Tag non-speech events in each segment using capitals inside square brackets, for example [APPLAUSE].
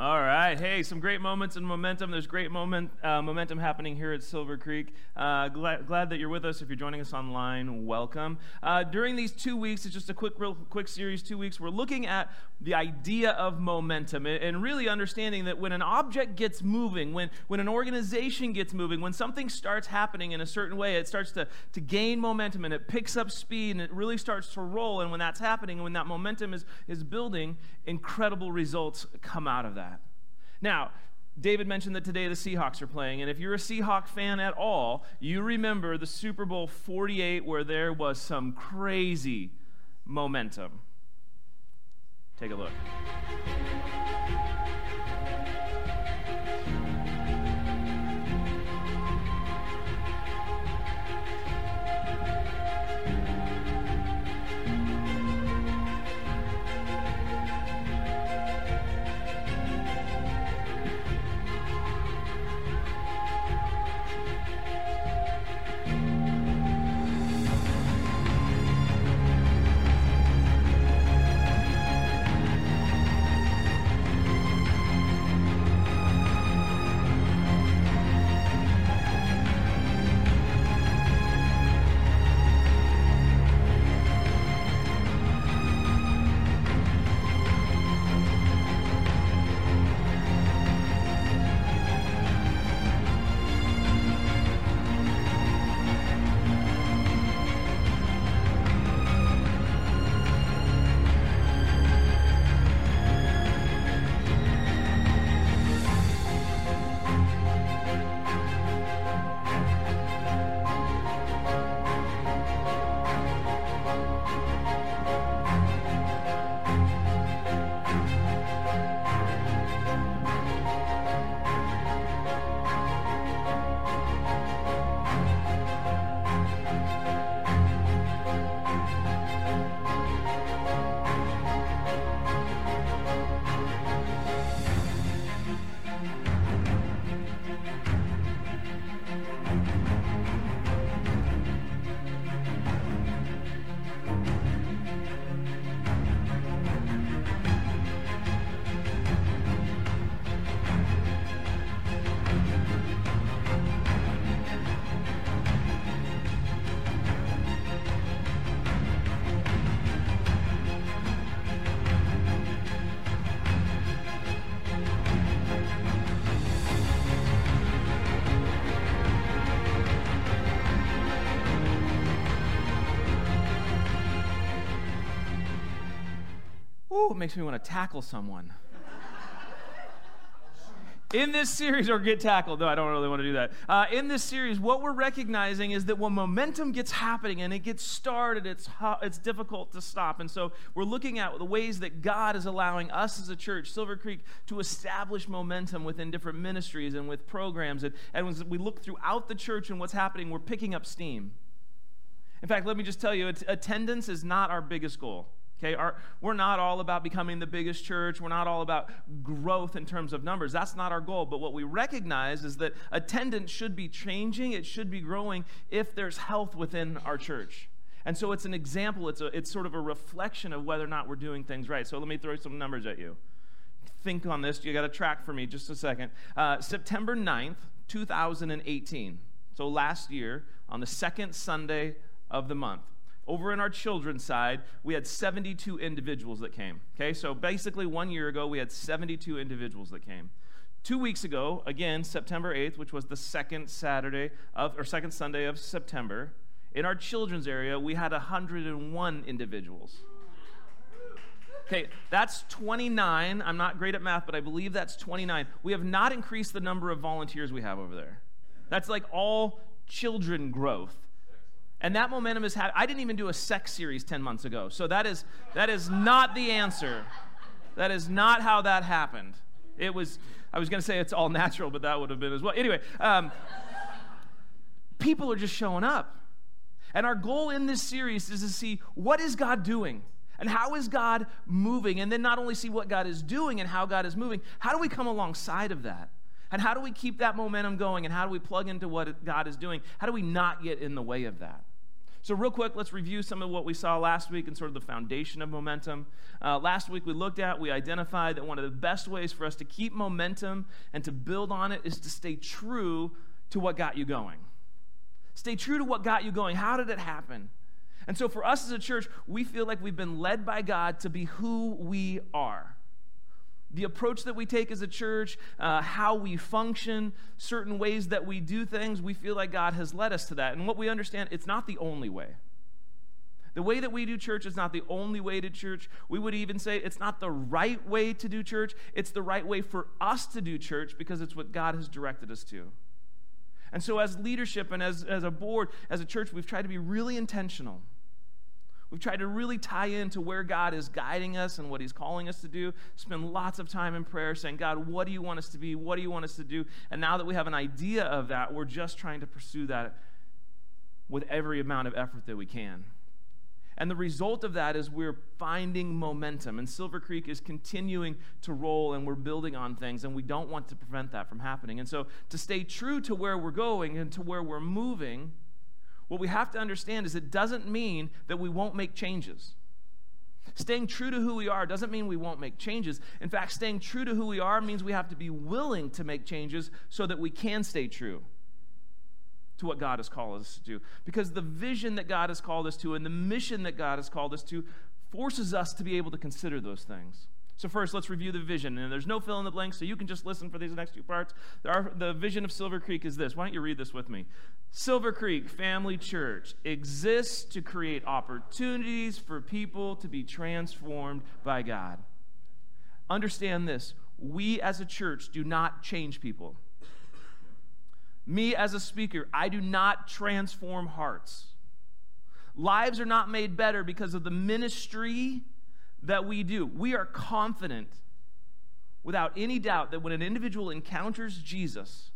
All right. Hey, some great moments and momentum. There's great moment, uh, momentum happening here at Silver Creek. Uh, glad, glad, that you're with us. If you're joining us online, welcome. Uh, during these two weeks, it's just a quick, real quick series, two weeks, we're looking at the idea of momentum and really understanding that when an object gets moving, when, when an organization gets moving, when something starts happening in a certain way, it starts to, to gain momentum and it picks up speed and it really starts to roll. And when that's happening, when that momentum is, is building, incredible results come out of that. Now, David mentioned that today the Seahawks are playing, and if you're a Seahawk fan at all, you remember the Super Bowl 48 where there was some crazy momentum. Take a look. Makes me want to tackle someone. in this series, or get tackled. No, I don't really want to do that. Uh, in this series, what we're recognizing is that when momentum gets happening and it gets started, it's, it's difficult to stop. And so we're looking at the ways that God is allowing us as a church, Silver Creek, to establish momentum within different ministries and with programs. And, and as we look throughout the church and what's happening, we're picking up steam. In fact, let me just tell you, attendance is not our biggest goal. Okay, Our, we're not all about becoming the biggest church. We're not all about growth in terms of numbers. That's not our goal. But what we recognize is that attendance should be changing, it should be growing if there's health within our church. And so it's an example, it's, a, it's sort of a reflection of whether or not we're doing things right. So let me throw some numbers at you. Think on this. You got to track for me just a second. Uh, September 9th, 2018. So last year, on the second Sunday of the month, over in our children's side, we had 72 individuals that came. Okay, so basically one year ago, we had 72 individuals that came. Two weeks ago, again, September 8th, which was the second Saturday of, or second Sunday of September, in our children's area, we had 101 individuals. Okay, that's 29. I'm not great at math, but I believe that's 29. We have not increased the number of volunteers we have over there. That's like all children growth. And that momentum is ha- I didn't even do a sex series 10 months ago. So that is that is not the answer. That is not how that happened. It was I was going to say it's all natural, but that would have been as well. Anyway, um, people are just showing up. And our goal in this series is to see what is God doing? And how is God moving? And then not only see what God is doing and how God is moving, how do we come alongside of that? And how do we keep that momentum going? And how do we plug into what God is doing? How do we not get in the way of that? So, real quick, let's review some of what we saw last week and sort of the foundation of momentum. Uh, last week, we looked at, we identified that one of the best ways for us to keep momentum and to build on it is to stay true to what got you going. Stay true to what got you going. How did it happen? And so, for us as a church, we feel like we've been led by God to be who we are. The approach that we take as a church, uh, how we function, certain ways that we do things, we feel like God has led us to that. And what we understand, it's not the only way. The way that we do church is not the only way to church. We would even say it's not the right way to do church. It's the right way for us to do church because it's what God has directed us to. And so, as leadership and as, as a board, as a church, we've tried to be really intentional We've tried to really tie into where God is guiding us and what He's calling us to do. Spend lots of time in prayer saying, God, what do you want us to be? What do you want us to do? And now that we have an idea of that, we're just trying to pursue that with every amount of effort that we can. And the result of that is we're finding momentum. And Silver Creek is continuing to roll and we're building on things, and we don't want to prevent that from happening. And so, to stay true to where we're going and to where we're moving, what we have to understand is it doesn't mean that we won't make changes. Staying true to who we are doesn't mean we won't make changes. In fact, staying true to who we are means we have to be willing to make changes so that we can stay true to what God has called us to do. Because the vision that God has called us to and the mission that God has called us to forces us to be able to consider those things. So, first, let's review the vision. And there's no fill in the blanks, so you can just listen for these next two parts. Our, the vision of Silver Creek is this. Why don't you read this with me? Silver Creek Family Church exists to create opportunities for people to be transformed by God. Understand this we as a church do not change people. Me as a speaker, I do not transform hearts. Lives are not made better because of the ministry that we do. We are confident, without any doubt, that when an individual encounters Jesus,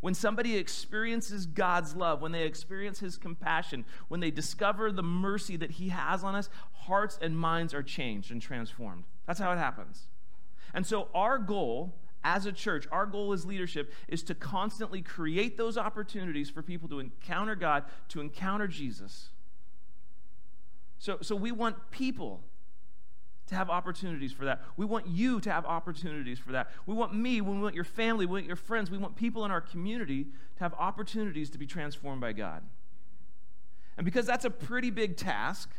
when somebody experiences God's love, when they experience His compassion, when they discover the mercy that He has on us, hearts and minds are changed and transformed. That's how it happens. And so, our goal as a church, our goal as leadership is to constantly create those opportunities for people to encounter God, to encounter Jesus. So, so we want people to have opportunities for that. We want you to have opportunities for that. We want me, we want your family, we want your friends, we want people in our community to have opportunities to be transformed by God. And because that's a pretty big task,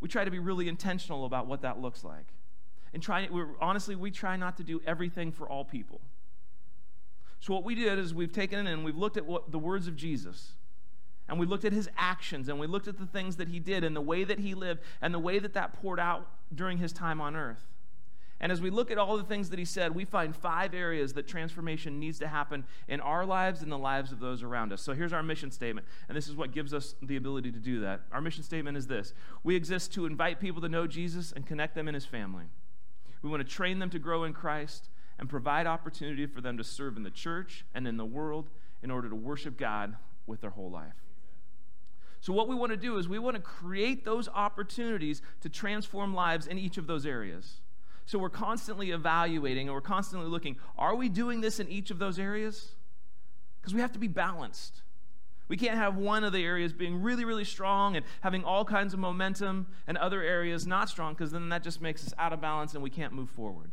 we try to be really intentional about what that looks like. And try, honestly, we try not to do everything for all people. So what we did is we've taken and we've looked at what, the words of Jesus and we looked at his actions and we looked at the things that he did and the way that he lived and the way that that poured out during his time on earth. And as we look at all the things that he said, we find five areas that transformation needs to happen in our lives and the lives of those around us. So here's our mission statement, and this is what gives us the ability to do that. Our mission statement is this We exist to invite people to know Jesus and connect them in his family. We want to train them to grow in Christ and provide opportunity for them to serve in the church and in the world in order to worship God with their whole life. So, what we want to do is we want to create those opportunities to transform lives in each of those areas. So, we're constantly evaluating and we're constantly looking are we doing this in each of those areas? Because we have to be balanced. We can't have one of the areas being really, really strong and having all kinds of momentum and other areas not strong, because then that just makes us out of balance and we can't move forward.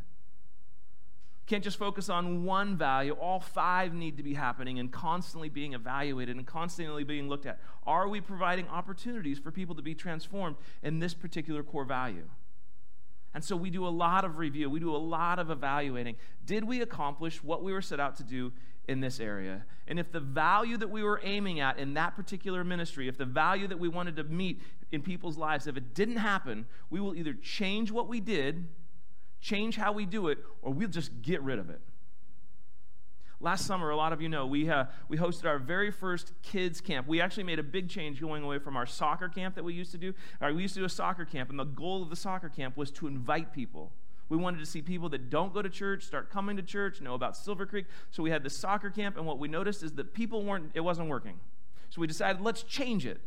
Can't just focus on one value. All five need to be happening and constantly being evaluated and constantly being looked at. Are we providing opportunities for people to be transformed in this particular core value? And so we do a lot of review, we do a lot of evaluating. Did we accomplish what we were set out to do in this area? And if the value that we were aiming at in that particular ministry, if the value that we wanted to meet in people's lives, if it didn't happen, we will either change what we did change how we do it, or we'll just get rid of it. Last summer, a lot of you know, we, uh, we hosted our very first kids camp. We actually made a big change going away from our soccer camp that we used to do. Right, we used to do a soccer camp, and the goal of the soccer camp was to invite people. We wanted to see people that don't go to church start coming to church, know about Silver Creek. So we had the soccer camp, and what we noticed is that people weren't, it wasn't working. So we decided, let's change it.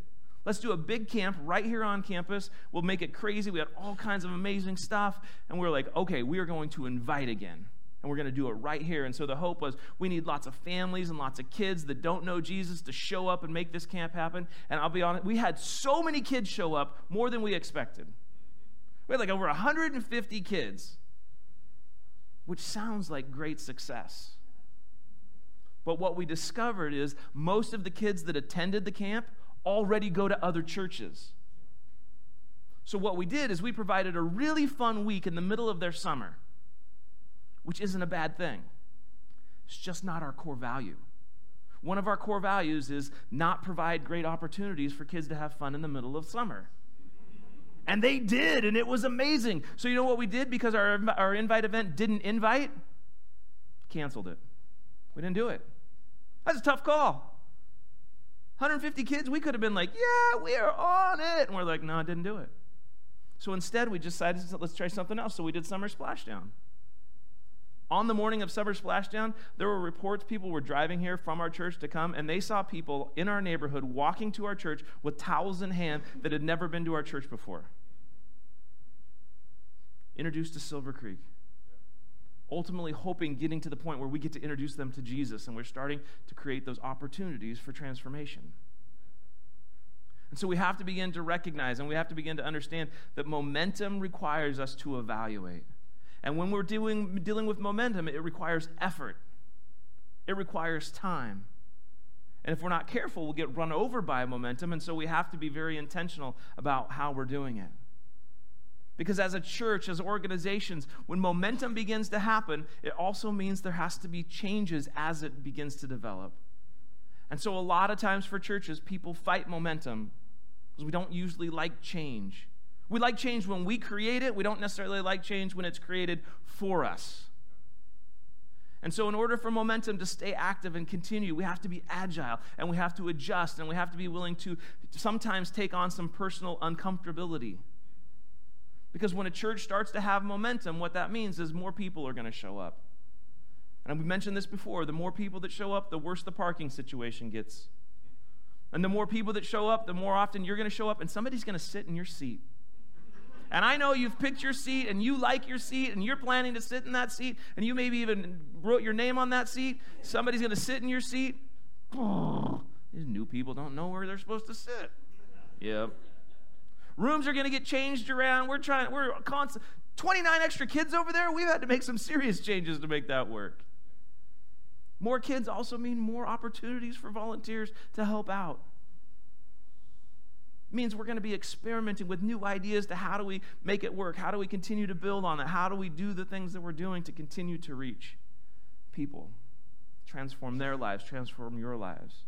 Let's do a big camp right here on campus. We'll make it crazy. We had all kinds of amazing stuff. And we are like, okay, we are going to invite again. And we're going to do it right here. And so the hope was we need lots of families and lots of kids that don't know Jesus to show up and make this camp happen. And I'll be honest, we had so many kids show up, more than we expected. We had like over 150 kids, which sounds like great success. But what we discovered is most of the kids that attended the camp already go to other churches. So, what we did is we provided a really fun week in the middle of their summer, which isn't a bad thing. It's just not our core value. One of our core values is not provide great opportunities for kids to have fun in the middle of summer. And they did, and it was amazing. So, you know what we did because our, our invite event didn't invite? Canceled it. We didn't do it. That's a tough call. 150 kids, we could have been like, yeah, we are on it. And we're like, no, I didn't do it. So instead, we decided, let's try something else. So we did Summer Splashdown. On the morning of Summer Splashdown, there were reports people were driving here from our church to come, and they saw people in our neighborhood walking to our church with towels in hand that had never been to our church before. Introduced to Silver Creek. Ultimately, hoping getting to the point where we get to introduce them to Jesus, and we're starting to create those opportunities for transformation. And so we have to begin to recognize and we have to begin to understand that momentum requires us to evaluate. And when we're doing, dealing with momentum, it requires effort, it requires time. And if we're not careful, we'll get run over by momentum. And so we have to be very intentional about how we're doing it. Because as a church, as organizations, when momentum begins to happen, it also means there has to be changes as it begins to develop. And so, a lot of times for churches, people fight momentum because we don't usually like change. We like change when we create it, we don't necessarily like change when it's created for us. And so, in order for momentum to stay active and continue, we have to be agile and we have to adjust and we have to be willing to sometimes take on some personal uncomfortability. Because when a church starts to have momentum, what that means is more people are going to show up. And we mentioned this before the more people that show up, the worse the parking situation gets. And the more people that show up, the more often you're going to show up, and somebody's going to sit in your seat. And I know you've picked your seat and you like your seat and you're planning to sit in that seat and you maybe even wrote your name on that seat. Somebody's going to sit in your seat. [SIGHS] these new people don't know where they're supposed to sit. Yep. Rooms are going to get changed around. We're trying, we're constant. 29 extra kids over there. We've had to make some serious changes to make that work. More kids also mean more opportunities for volunteers to help out. It means we're going to be experimenting with new ideas to how do we make it work? How do we continue to build on it? How do we do the things that we're doing to continue to reach people, transform their lives, transform your lives?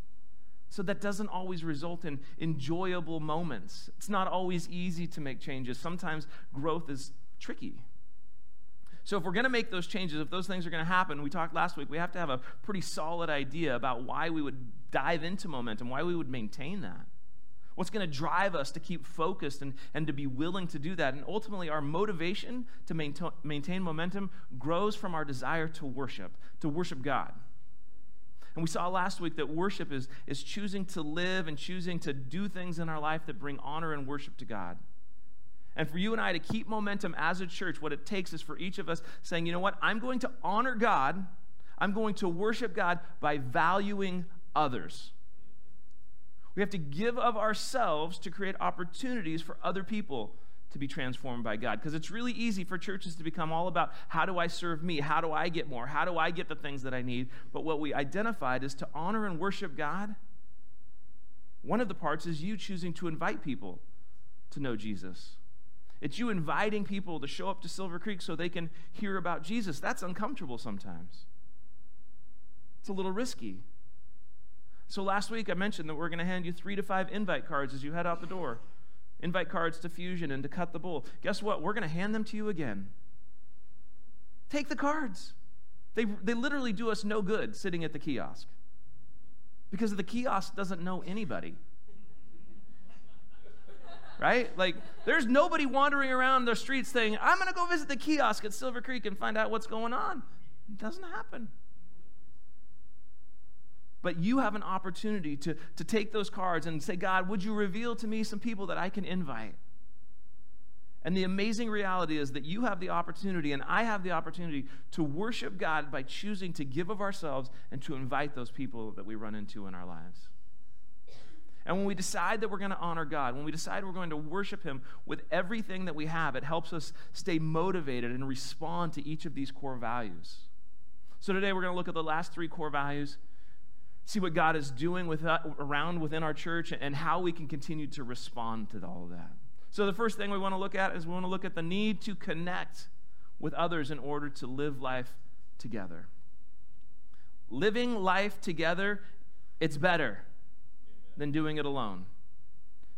So that doesn't always result in enjoyable moments. It's not always easy to make changes. Sometimes growth is tricky. So, if we're going to make those changes, if those things are going to happen, we talked last week, we have to have a pretty solid idea about why we would dive into momentum, why we would maintain that. What's going to drive us to keep focused and, and to be willing to do that? And ultimately, our motivation to maintain, maintain momentum grows from our desire to worship, to worship God. And we saw last week that worship is, is choosing to live and choosing to do things in our life that bring honor and worship to God. And for you and I to keep momentum as a church, what it takes is for each of us saying, you know what, I'm going to honor God, I'm going to worship God by valuing others. We have to give of ourselves to create opportunities for other people to be transformed by God. Because it's really easy for churches to become all about how do I serve me? How do I get more? How do I get the things that I need? But what we identified is to honor and worship God. One of the parts is you choosing to invite people to know Jesus. It's you inviting people to show up to Silver Creek so they can hear about Jesus. That's uncomfortable sometimes. It's a little risky. So last week I mentioned that we're going to hand you three to five invite cards as you head out the door. Invite cards to Fusion and to Cut the Bull. Guess what? We're going to hand them to you again. Take the cards. They, they literally do us no good sitting at the kiosk because the kiosk doesn't know anybody right? Like, there's nobody wandering around the streets saying, I'm going to go visit the kiosk at Silver Creek and find out what's going on. It doesn't happen. But you have an opportunity to, to take those cards and say, God, would you reveal to me some people that I can invite? And the amazing reality is that you have the opportunity, and I have the opportunity to worship God by choosing to give of ourselves and to invite those people that we run into in our lives. And when we decide that we're going to honor God, when we decide we're going to worship Him with everything that we have, it helps us stay motivated and respond to each of these core values. So today we're going to look at the last three core values, see what God is doing with, uh, around within our church, and how we can continue to respond to all of that. So the first thing we want to look at is we want to look at the need to connect with others in order to live life together. Living life together, it's better than doing it alone.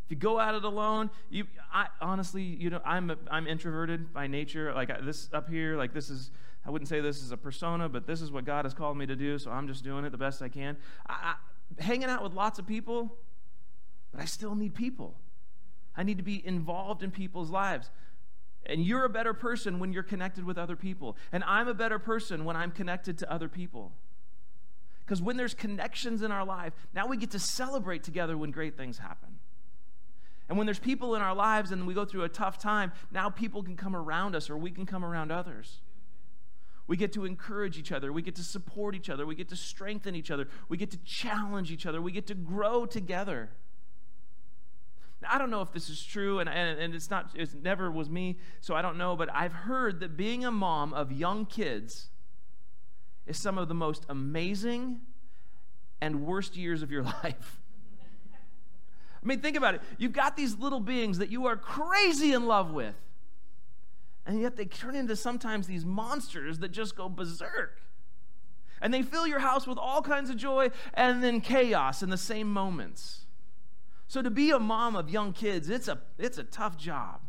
If you go at it alone, you I honestly, you know, I'm a, I'm introverted by nature. Like this up here, like this is I wouldn't say this is a persona, but this is what God has called me to do, so I'm just doing it the best I can. I, I, hanging out with lots of people, but I still need people. I need to be involved in people's lives. And you're a better person when you're connected with other people. And I'm a better person when I'm connected to other people. Because when there's connections in our life, now we get to celebrate together when great things happen. And when there's people in our lives and we go through a tough time, now people can come around us or we can come around others. We get to encourage each other. We get to support each other. We get to strengthen each other. We get to challenge each other. We get to grow together. Now, I don't know if this is true, and, and, and it's not, it never was me, so I don't know, but I've heard that being a mom of young kids is some of the most amazing and worst years of your [LAUGHS] life. I mean, think about it. You've got these little beings that you are crazy in love with, and yet they turn into sometimes these monsters that just go berserk. And they fill your house with all kinds of joy and then chaos in the same moments. So to be a mom of young kids, it's a, it's a tough job.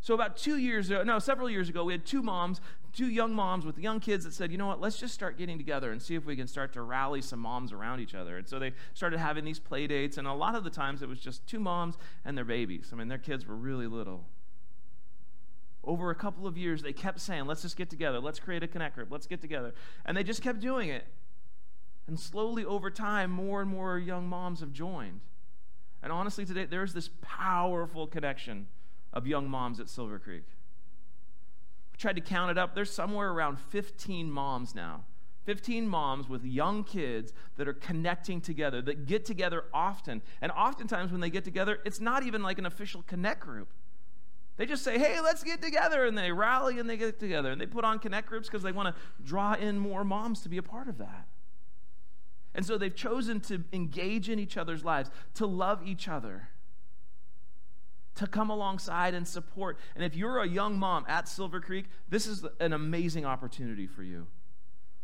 So about two years ago, no, several years ago, we had two moms two young moms with young kids that said, you know what, let's just start getting together and see if we can start to rally some moms around each other. And so they started having these play dates, and a lot of the times it was just two moms and their babies. I mean, their kids were really little. Over a couple of years, they kept saying, let's just get together, let's create a connect group, let's get together. And they just kept doing it. And slowly over time, more and more young moms have joined. And honestly, today, there's this powerful connection of young moms at Silver Creek We tried to count it up. There's somewhere around 15 moms now. 15 moms with young kids that are connecting together, that get together often. And oftentimes, when they get together, it's not even like an official connect group. They just say, hey, let's get together. And they rally and they get together. And they put on connect groups because they want to draw in more moms to be a part of that. And so they've chosen to engage in each other's lives, to love each other to come alongside and support. And if you're a young mom at Silver Creek, this is an amazing opportunity for you.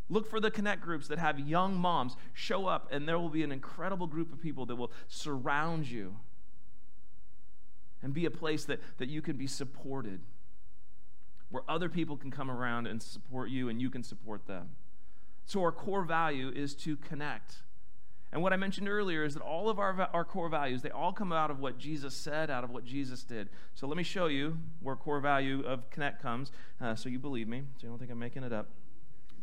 Look for the connect groups that have young moms. Show up, and there will be an incredible group of people that will surround you and be a place that, that you can be supported, where other people can come around and support you, and you can support them. So, our core value is to connect. And what I mentioned earlier is that all of our, our core values, they all come out of what Jesus said, out of what Jesus did. So let me show you where core value of connect comes, uh, so you believe me, so you don't think I'm making it up.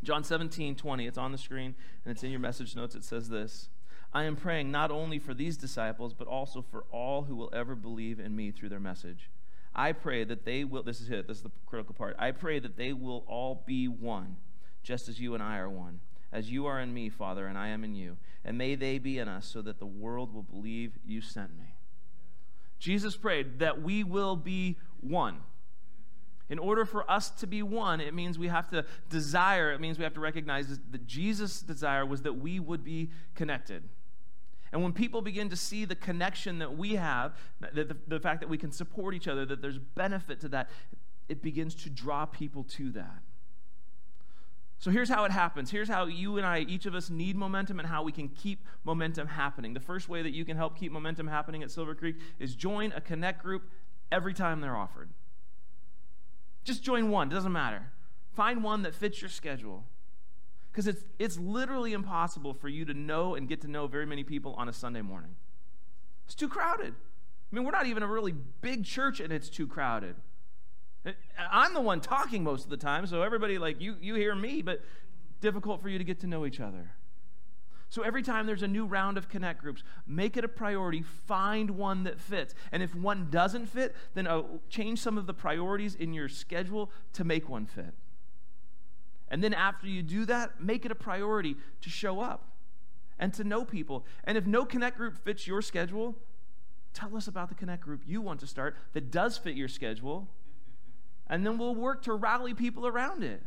John 17, 20, it's on the screen, and it's in your message notes. It says this I am praying not only for these disciples, but also for all who will ever believe in me through their message. I pray that they will, this is it, this is the critical part. I pray that they will all be one, just as you and I are one as you are in me, Father, and I am in you. And may they be in us so that the world will believe you sent me. Jesus prayed that we will be one. In order for us to be one, it means we have to desire, it means we have to recognize that Jesus' desire was that we would be connected. And when people begin to see the connection that we have, the, the, the fact that we can support each other, that there's benefit to that, it begins to draw people to that. So here's how it happens. Here's how you and I, each of us, need momentum and how we can keep momentum happening. The first way that you can help keep momentum happening at Silver Creek is join a connect group every time they're offered. Just join one, it doesn't matter. Find one that fits your schedule. Because it's, it's literally impossible for you to know and get to know very many people on a Sunday morning. It's too crowded. I mean, we're not even a really big church and it's too crowded. I'm the one talking most of the time, so everybody, like, you, you hear me, but difficult for you to get to know each other. So every time there's a new round of connect groups, make it a priority, find one that fits. And if one doesn't fit, then uh, change some of the priorities in your schedule to make one fit. And then after you do that, make it a priority to show up and to know people. And if no connect group fits your schedule, tell us about the connect group you want to start that does fit your schedule. And then we'll work to rally people around it.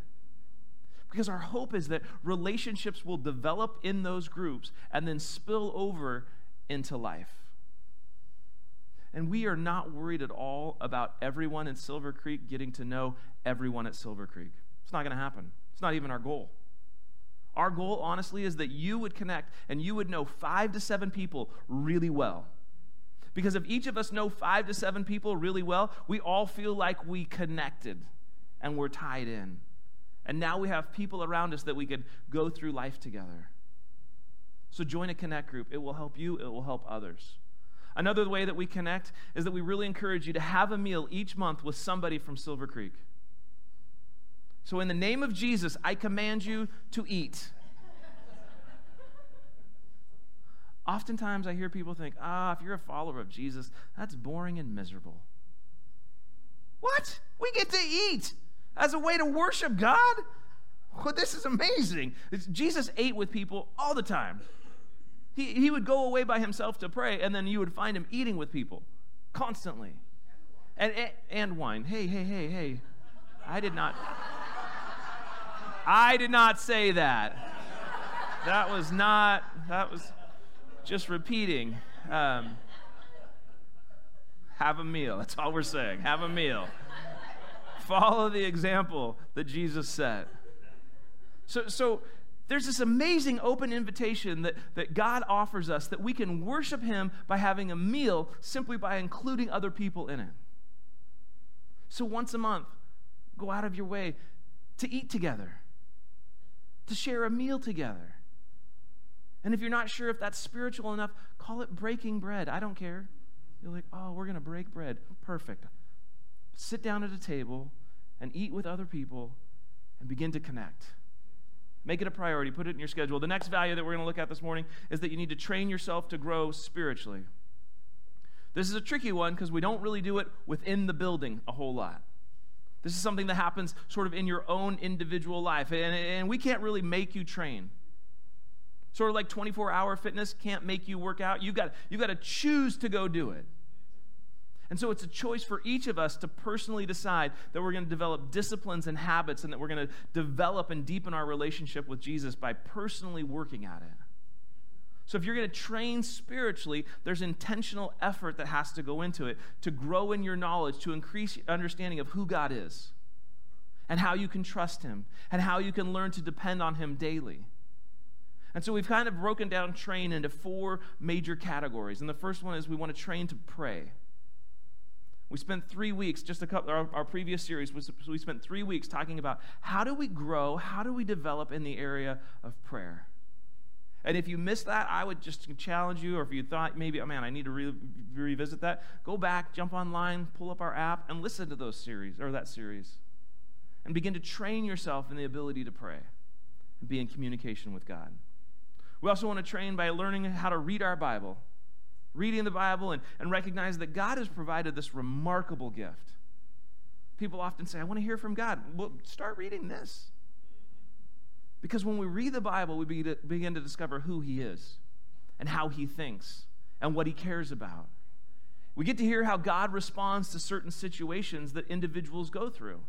Because our hope is that relationships will develop in those groups and then spill over into life. And we are not worried at all about everyone in Silver Creek getting to know everyone at Silver Creek. It's not going to happen. It's not even our goal. Our goal, honestly, is that you would connect and you would know five to seven people really well. Because if each of us know five to seven people really well, we all feel like we connected and we're tied in. And now we have people around us that we could go through life together. So join a connect group. It will help you, it will help others. Another way that we connect is that we really encourage you to have a meal each month with somebody from Silver Creek. So, in the name of Jesus, I command you to eat. Oftentimes, I hear people think, ah, if you're a follower of Jesus, that's boring and miserable. What? We get to eat as a way to worship God? Well, this is amazing. Jesus ate with people all the time. He, he would go away by himself to pray, and then you would find him eating with people constantly. And, and, and wine. Hey, hey, hey, hey. I did not. I did not say that. That was not, that was just repeating. Um, have a meal. That's all we're saying. Have a meal. Follow the example that Jesus set. So, so there's this amazing open invitation that, that God offers us that we can worship Him by having a meal simply by including other people in it. So once a month, go out of your way to eat together, to share a meal together. And if you're not sure if that's spiritual enough, call it breaking bread. I don't care. You're like, oh, we're going to break bread. Perfect sit down at a table and eat with other people and begin to connect. Make it a priority, put it in your schedule. The next value that we're going to look at this morning is that you need to train yourself to grow spiritually. This is a tricky one because we don't really do it within the building a whole lot. This is something that happens sort of in your own individual life, and, and we can't really make you train. Sort of like 24 hour fitness can't make you work out. You've got, you've got to choose to go do it. And so it's a choice for each of us to personally decide that we're going to develop disciplines and habits and that we're going to develop and deepen our relationship with Jesus by personally working at it. So if you're going to train spiritually, there's intentional effort that has to go into it to grow in your knowledge, to increase your understanding of who God is and how you can trust him and how you can learn to depend on him daily. And so we've kind of broken down train into four major categories. And the first one is we want to train to pray. We spent three weeks, just a couple, our, our previous series, was, we spent three weeks talking about how do we grow, how do we develop in the area of prayer. And if you missed that, I would just challenge you, or if you thought maybe, oh man, I need to re- revisit that, go back, jump online, pull up our app, and listen to those series, or that series. And begin to train yourself in the ability to pray and be in communication with God. We also want to train by learning how to read our Bible reading the Bible and, and recognize that God has provided this remarkable gift. People often say, I want to hear from God. Well, start reading this. Because when we read the Bible, we begin to discover who He is and how He thinks and what He cares about. We get to hear how God responds to certain situations that individuals go through.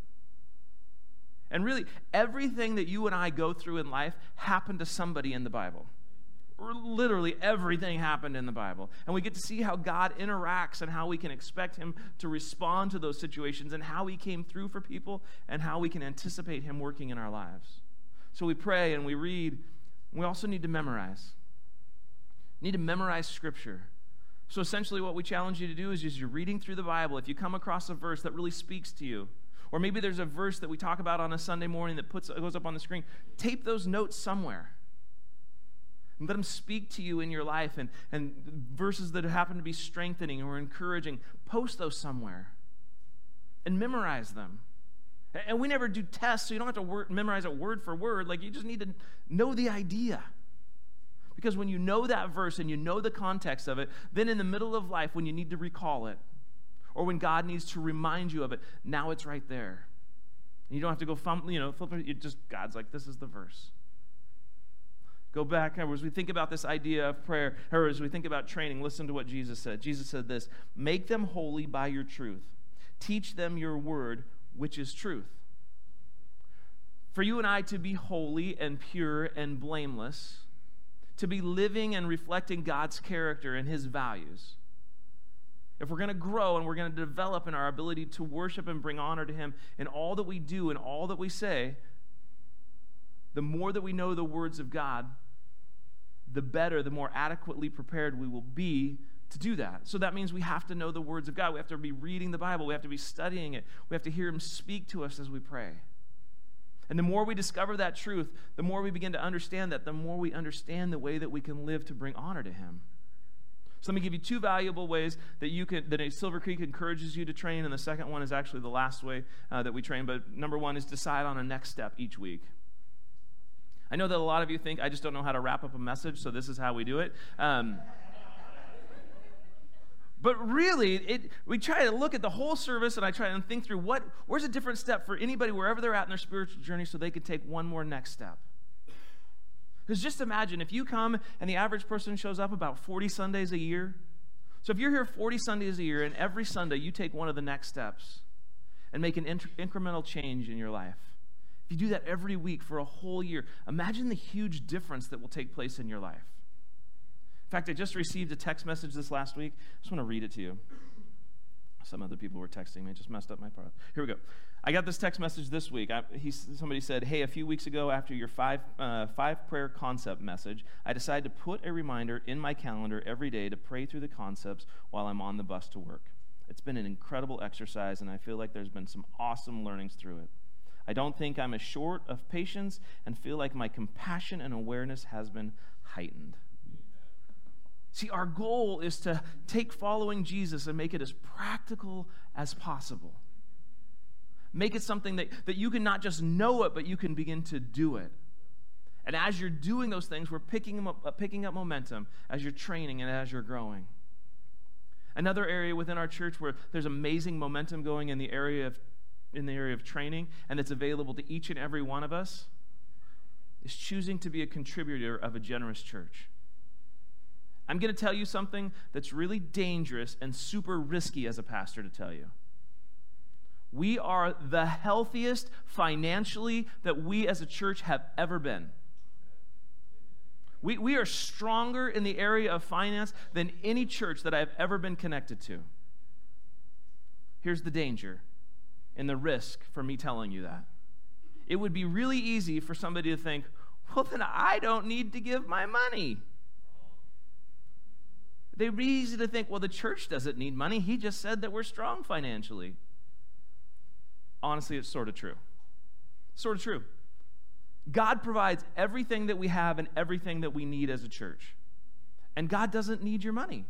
And really, everything that you and I go through in life happened to somebody in the Bible literally everything happened in the Bible. And we get to see how God interacts and how we can expect Him to respond to those situations and how He came through for people and how we can anticipate Him working in our lives. So we pray and we read. We also need to memorize. We need to memorize Scripture. So essentially, what we challenge you to do is as you're reading through the Bible, if you come across a verse that really speaks to you, or maybe there's a verse that we talk about on a Sunday morning that puts, goes up on the screen, tape those notes somewhere and let them speak to you in your life and, and verses that happen to be strengthening or encouraging. Post those somewhere and memorize them. And we never do tests, so you don't have to word, memorize it word for word. Like, you just need to know the idea. Because when you know that verse and you know the context of it, then in the middle of life, when you need to recall it, or when God needs to remind you of it, now it's right there. And you don't have to go, fumble, you know, flip it. just, God's like, this is the verse. Go back, as we think about this idea of prayer, or as we think about training, listen to what Jesus said. Jesus said this Make them holy by your truth, teach them your word, which is truth. For you and I to be holy and pure and blameless, to be living and reflecting God's character and his values. If we're going to grow and we're going to develop in our ability to worship and bring honor to Him in all that we do and all that we say, the more that we know the words of God, the better, the more adequately prepared we will be to do that. So that means we have to know the words of God. We have to be reading the Bible. We have to be studying it. We have to hear Him speak to us as we pray. And the more we discover that truth, the more we begin to understand that, the more we understand the way that we can live to bring honor to Him. So let me give you two valuable ways that you can that Silver Creek encourages you to train, and the second one is actually the last way uh, that we train. But number one is decide on a next step each week. I know that a lot of you think I just don't know how to wrap up a message, so this is how we do it. Um, but really, it, we try to look at the whole service and I try and think through what, where's a different step for anybody wherever they're at in their spiritual journey so they can take one more next step. Because just imagine if you come and the average person shows up about 40 Sundays a year. So if you're here 40 Sundays a year and every Sunday you take one of the next steps and make an incremental change in your life, if you do that every week for a whole year, imagine the huge difference that will take place in your life. In fact, I just received a text message this last week. I just want to read it to you. Some other people were texting me. just messed up my part. Here we go. I got this text message this week. I, he, somebody said, Hey, a few weeks ago, after your five, uh, five prayer concept message, I decided to put a reminder in my calendar every day to pray through the concepts while I'm on the bus to work. It's been an incredible exercise, and I feel like there's been some awesome learnings through it. I don't think I'm as short of patience and feel like my compassion and awareness has been heightened. See, our goal is to take following Jesus and make it as practical as possible. Make it something that, that you can not just know it, but you can begin to do it. And as you're doing those things, we're picking up, uh, picking up momentum as you're training and as you're growing. Another area within our church where there's amazing momentum going in the area of, in the area of training and that's available to each and every one of us is choosing to be a contributor of a generous church. I'm going to tell you something that's really dangerous and super risky as a pastor to tell you. We are the healthiest financially that we as a church have ever been. We, we are stronger in the area of finance than any church that I've ever been connected to. Here's the danger and the risk for me telling you that. It would be really easy for somebody to think, well, then I don't need to give my money. They'd be easy to think, well, the church doesn't need money. He just said that we're strong financially. Honestly, it's sort of true. Sort of true. God provides everything that we have and everything that we need as a church. And God doesn't need your money.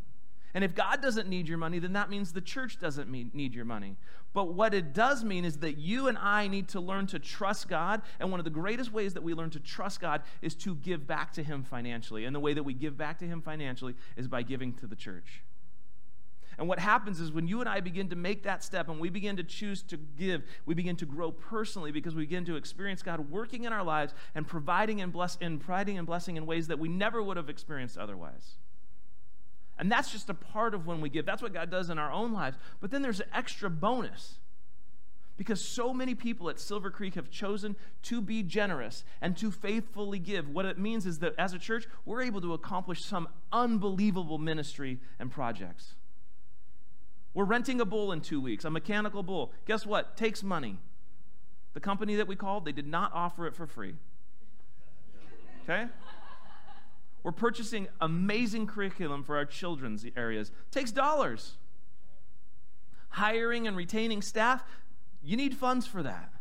And if God doesn't need your money, then that means the church doesn't need your money. But what it does mean is that you and I need to learn to trust God. And one of the greatest ways that we learn to trust God is to give back to Him financially. And the way that we give back to Him financially is by giving to the church. And what happens is when you and I begin to make that step and we begin to choose to give, we begin to grow personally because we begin to experience God working in our lives and providing and, bless, and providing and blessing in ways that we never would have experienced otherwise. And that's just a part of when we give. That's what God does in our own lives. But then there's an extra bonus. Because so many people at Silver Creek have chosen to be generous and to faithfully give. What it means is that as a church, we're able to accomplish some unbelievable ministry and projects. We're renting a bull in two weeks, a mechanical bull. Guess what? Takes money. The company that we called, they did not offer it for free. Okay? We're purchasing amazing curriculum for our children's areas. It takes dollars. Hiring and retaining staff, you need funds for that.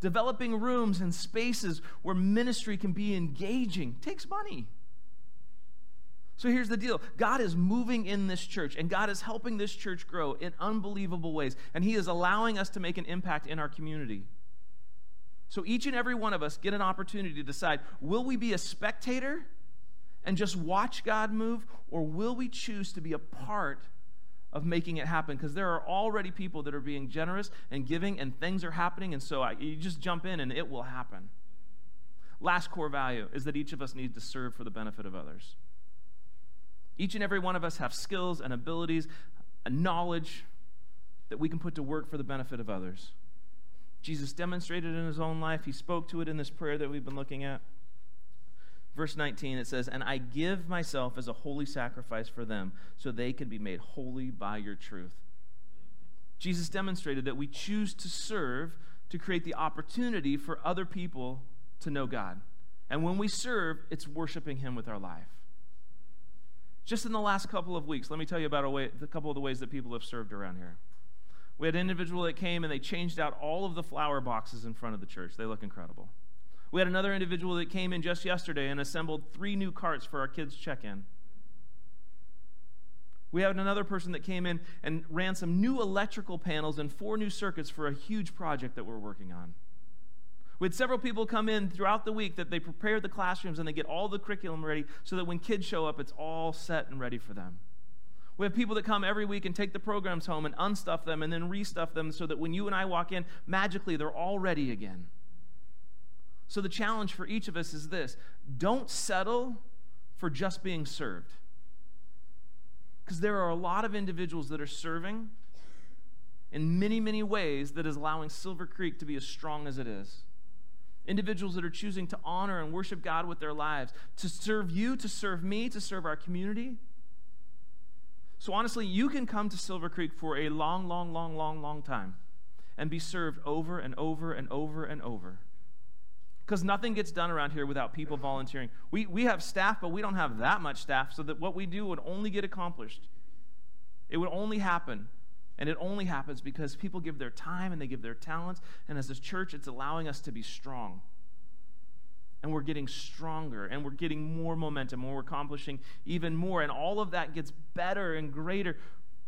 Developing rooms and spaces where ministry can be engaging takes money. So here's the deal God is moving in this church, and God is helping this church grow in unbelievable ways, and He is allowing us to make an impact in our community. So each and every one of us get an opportunity to decide will we be a spectator and just watch God move, or will we choose to be a part of making it happen? Because there are already people that are being generous and giving, and things are happening, and so I, you just jump in and it will happen. Last core value is that each of us needs to serve for the benefit of others. Each and every one of us have skills and abilities, a knowledge that we can put to work for the benefit of others. Jesus demonstrated in his own life. He spoke to it in this prayer that we've been looking at. Verse 19, it says, And I give myself as a holy sacrifice for them, so they can be made holy by your truth. Jesus demonstrated that we choose to serve to create the opportunity for other people to know God. And when we serve, it's worshiping Him with our life. Just in the last couple of weeks, let me tell you about a, way, a couple of the ways that people have served around here. We had an individual that came and they changed out all of the flower boxes in front of the church. They look incredible. We had another individual that came in just yesterday and assembled three new carts for our kids' check in. We had another person that came in and ran some new electrical panels and four new circuits for a huge project that we're working on. We had several people come in throughout the week that they prepare the classrooms and they get all the curriculum ready so that when kids show up, it's all set and ready for them. We have people that come every week and take the programs home and unstuff them and then restuff them so that when you and I walk in, magically they're all ready again. So the challenge for each of us is this don't settle for just being served. Because there are a lot of individuals that are serving in many, many ways that is allowing Silver Creek to be as strong as it is. Individuals that are choosing to honor and worship God with their lives, to serve you, to serve me, to serve our community. So honestly, you can come to Silver Creek for a long, long, long, long, long time and be served over and over and over and over because nothing gets done around here without people volunteering. We, we have staff, but we don't have that much staff, so that what we do would only get accomplished. It would only happen. And it only happens because people give their time and they give their talents. And as a church, it's allowing us to be strong. And we're getting stronger and we're getting more momentum and we're accomplishing even more. And all of that gets better and greater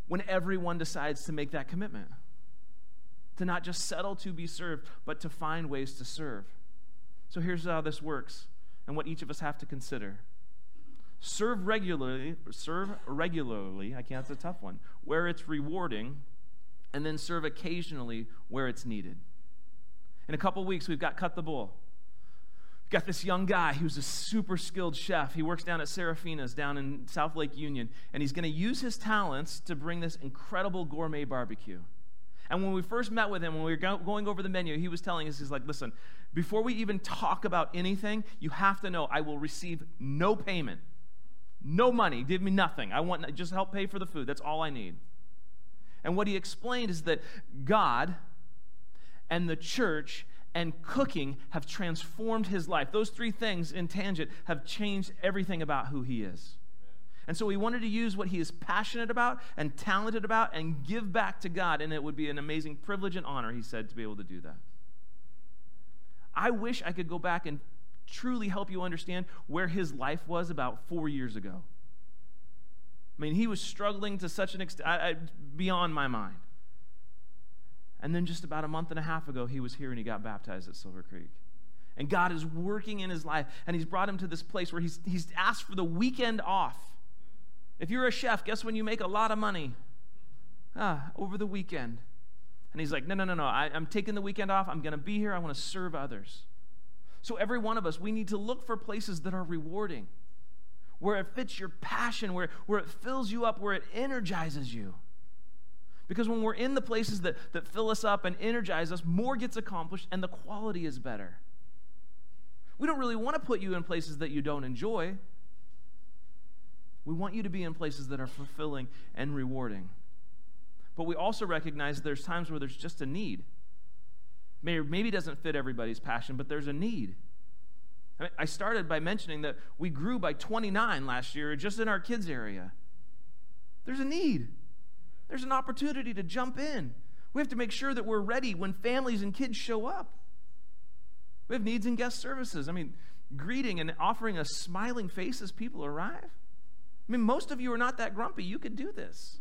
when everyone decides to make that commitment. To not just settle to be served, but to find ways to serve. So here's how this works and what each of us have to consider. Serve regularly, serve regularly, I can't, it's a tough one, where it's rewarding, and then serve occasionally where it's needed. In a couple weeks, we've got Cut the Bull. We've got this young guy who's a super skilled chef. He works down at Serafina's down in South Lake Union, and he's going to use his talents to bring this incredible gourmet barbecue. And when we first met with him, when we were go- going over the menu, he was telling us, he's like, listen, before we even talk about anything, you have to know I will receive no payment, no money, give me nothing. I want just help pay for the food. That's all I need. And what he explained is that God and the church and cooking have transformed his life. Those three things in tangent have changed everything about who he is. And so he wanted to use what he is passionate about and talented about and give back to God. And it would be an amazing privilege and honor, he said, to be able to do that. I wish I could go back and truly help you understand where his life was about four years ago. I mean, he was struggling to such an extent, beyond my mind. And then just about a month and a half ago, he was here and he got baptized at Silver Creek. And God is working in his life, and he's brought him to this place where he's, he's asked for the weekend off if you're a chef, guess when you make a lot of money? Ah, over the weekend. And he's like, no, no, no, no. I, am taking the weekend off. I'm going to be here. I want to serve others. So, every one of us, we need to look for places that are rewarding, where it fits your passion, where, where it fills you up, where it energizes you. Because when we're in the places that, that fill us up and energize us, more gets accomplished and the quality is better. We don't really want to put you in places that you don't enjoy. We want you to be in places that are fulfilling and rewarding. But we also recognize there's times where there's just a need. Maybe, doesn't fit everybody's passion, but there's a need. I, mean, I started by mentioning that we grew by 29 last year just in our kids' area. There's a need. There's an opportunity to jump in. We have to make sure that we're ready when families and kids show up. We have needs and guest services. I mean, greeting and offering a smiling face as people arrive. I mean, most of you are not that grumpy. You could do this.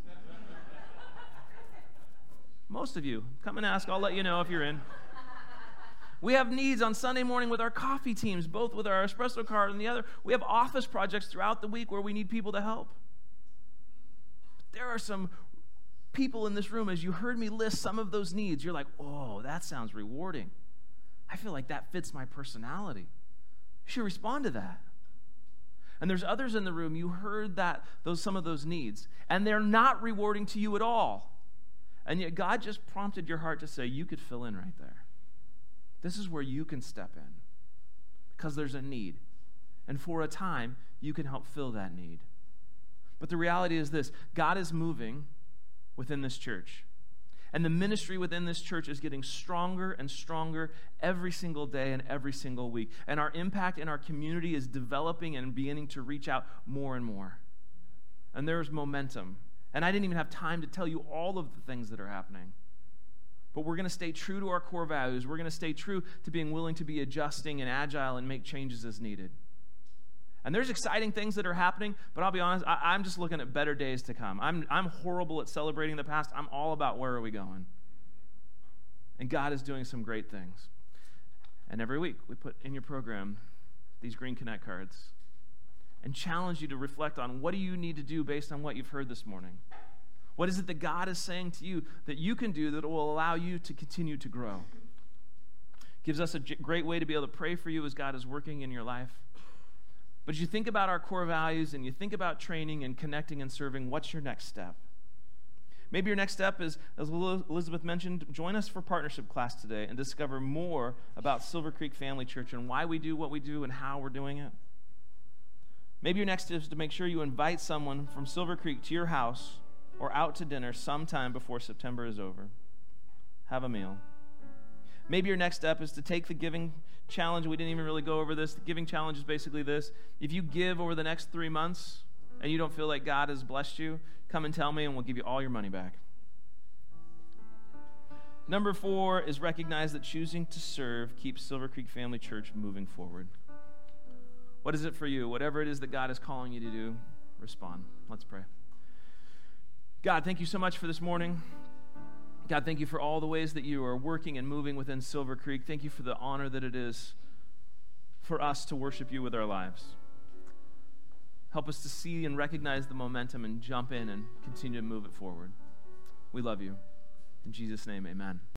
most of you. Come and ask. I'll let you know if you're in. We have needs on Sunday morning with our coffee teams, both with our espresso card and the other. We have office projects throughout the week where we need people to help. There are some people in this room, as you heard me list some of those needs, you're like, oh, that sounds rewarding. I feel like that fits my personality. You should respond to that. And there's others in the room, you heard that those some of those needs, and they're not rewarding to you at all. And yet God just prompted your heart to say, you could fill in right there. This is where you can step in. Because there's a need. And for a time, you can help fill that need. But the reality is this God is moving within this church. And the ministry within this church is getting stronger and stronger every single day and every single week. And our impact in our community is developing and beginning to reach out more and more. And there is momentum. And I didn't even have time to tell you all of the things that are happening. But we're going to stay true to our core values. We're going to stay true to being willing to be adjusting and agile and make changes as needed. And there's exciting things that are happening, but I'll be honest, I, am just looking at better days to come. I'm, I'm horrible at celebrating the past. I'm all about where are we going. And God is doing some great things. And every week we put in your program these Green Connect cards and challenge you to reflect on what do you need to do based on what you've heard this morning. What is it that God is saying to you that you can do that will allow you to continue to grow? Gives us a great way to be able to pray for you as God is working in your life. But you think about our core values and you think about training and connecting and serving, what's your next step? Maybe your next step is, as Elizabeth mentioned, join us for partnership class today and discover more about Silver Creek Family Church and why we do what we do and how we're doing it. Maybe your next step is to make sure you invite someone from Silver Creek to your house or out to dinner sometime before September is over. Have a meal. Maybe your next step is to take the giving challenge. We didn't even really go over this. The giving challenge is basically this if you give over the next three months and you don't feel like God has blessed you, come and tell me and we'll give you all your money back. Number four is recognize that choosing to serve keeps Silver Creek Family Church moving forward. What is it for you? Whatever it is that God is calling you to do, respond. Let's pray. God, thank you so much for this morning. God, thank you for all the ways that you are working and moving within Silver Creek. Thank you for the honor that it is for us to worship you with our lives. Help us to see and recognize the momentum and jump in and continue to move it forward. We love you. In Jesus' name, amen.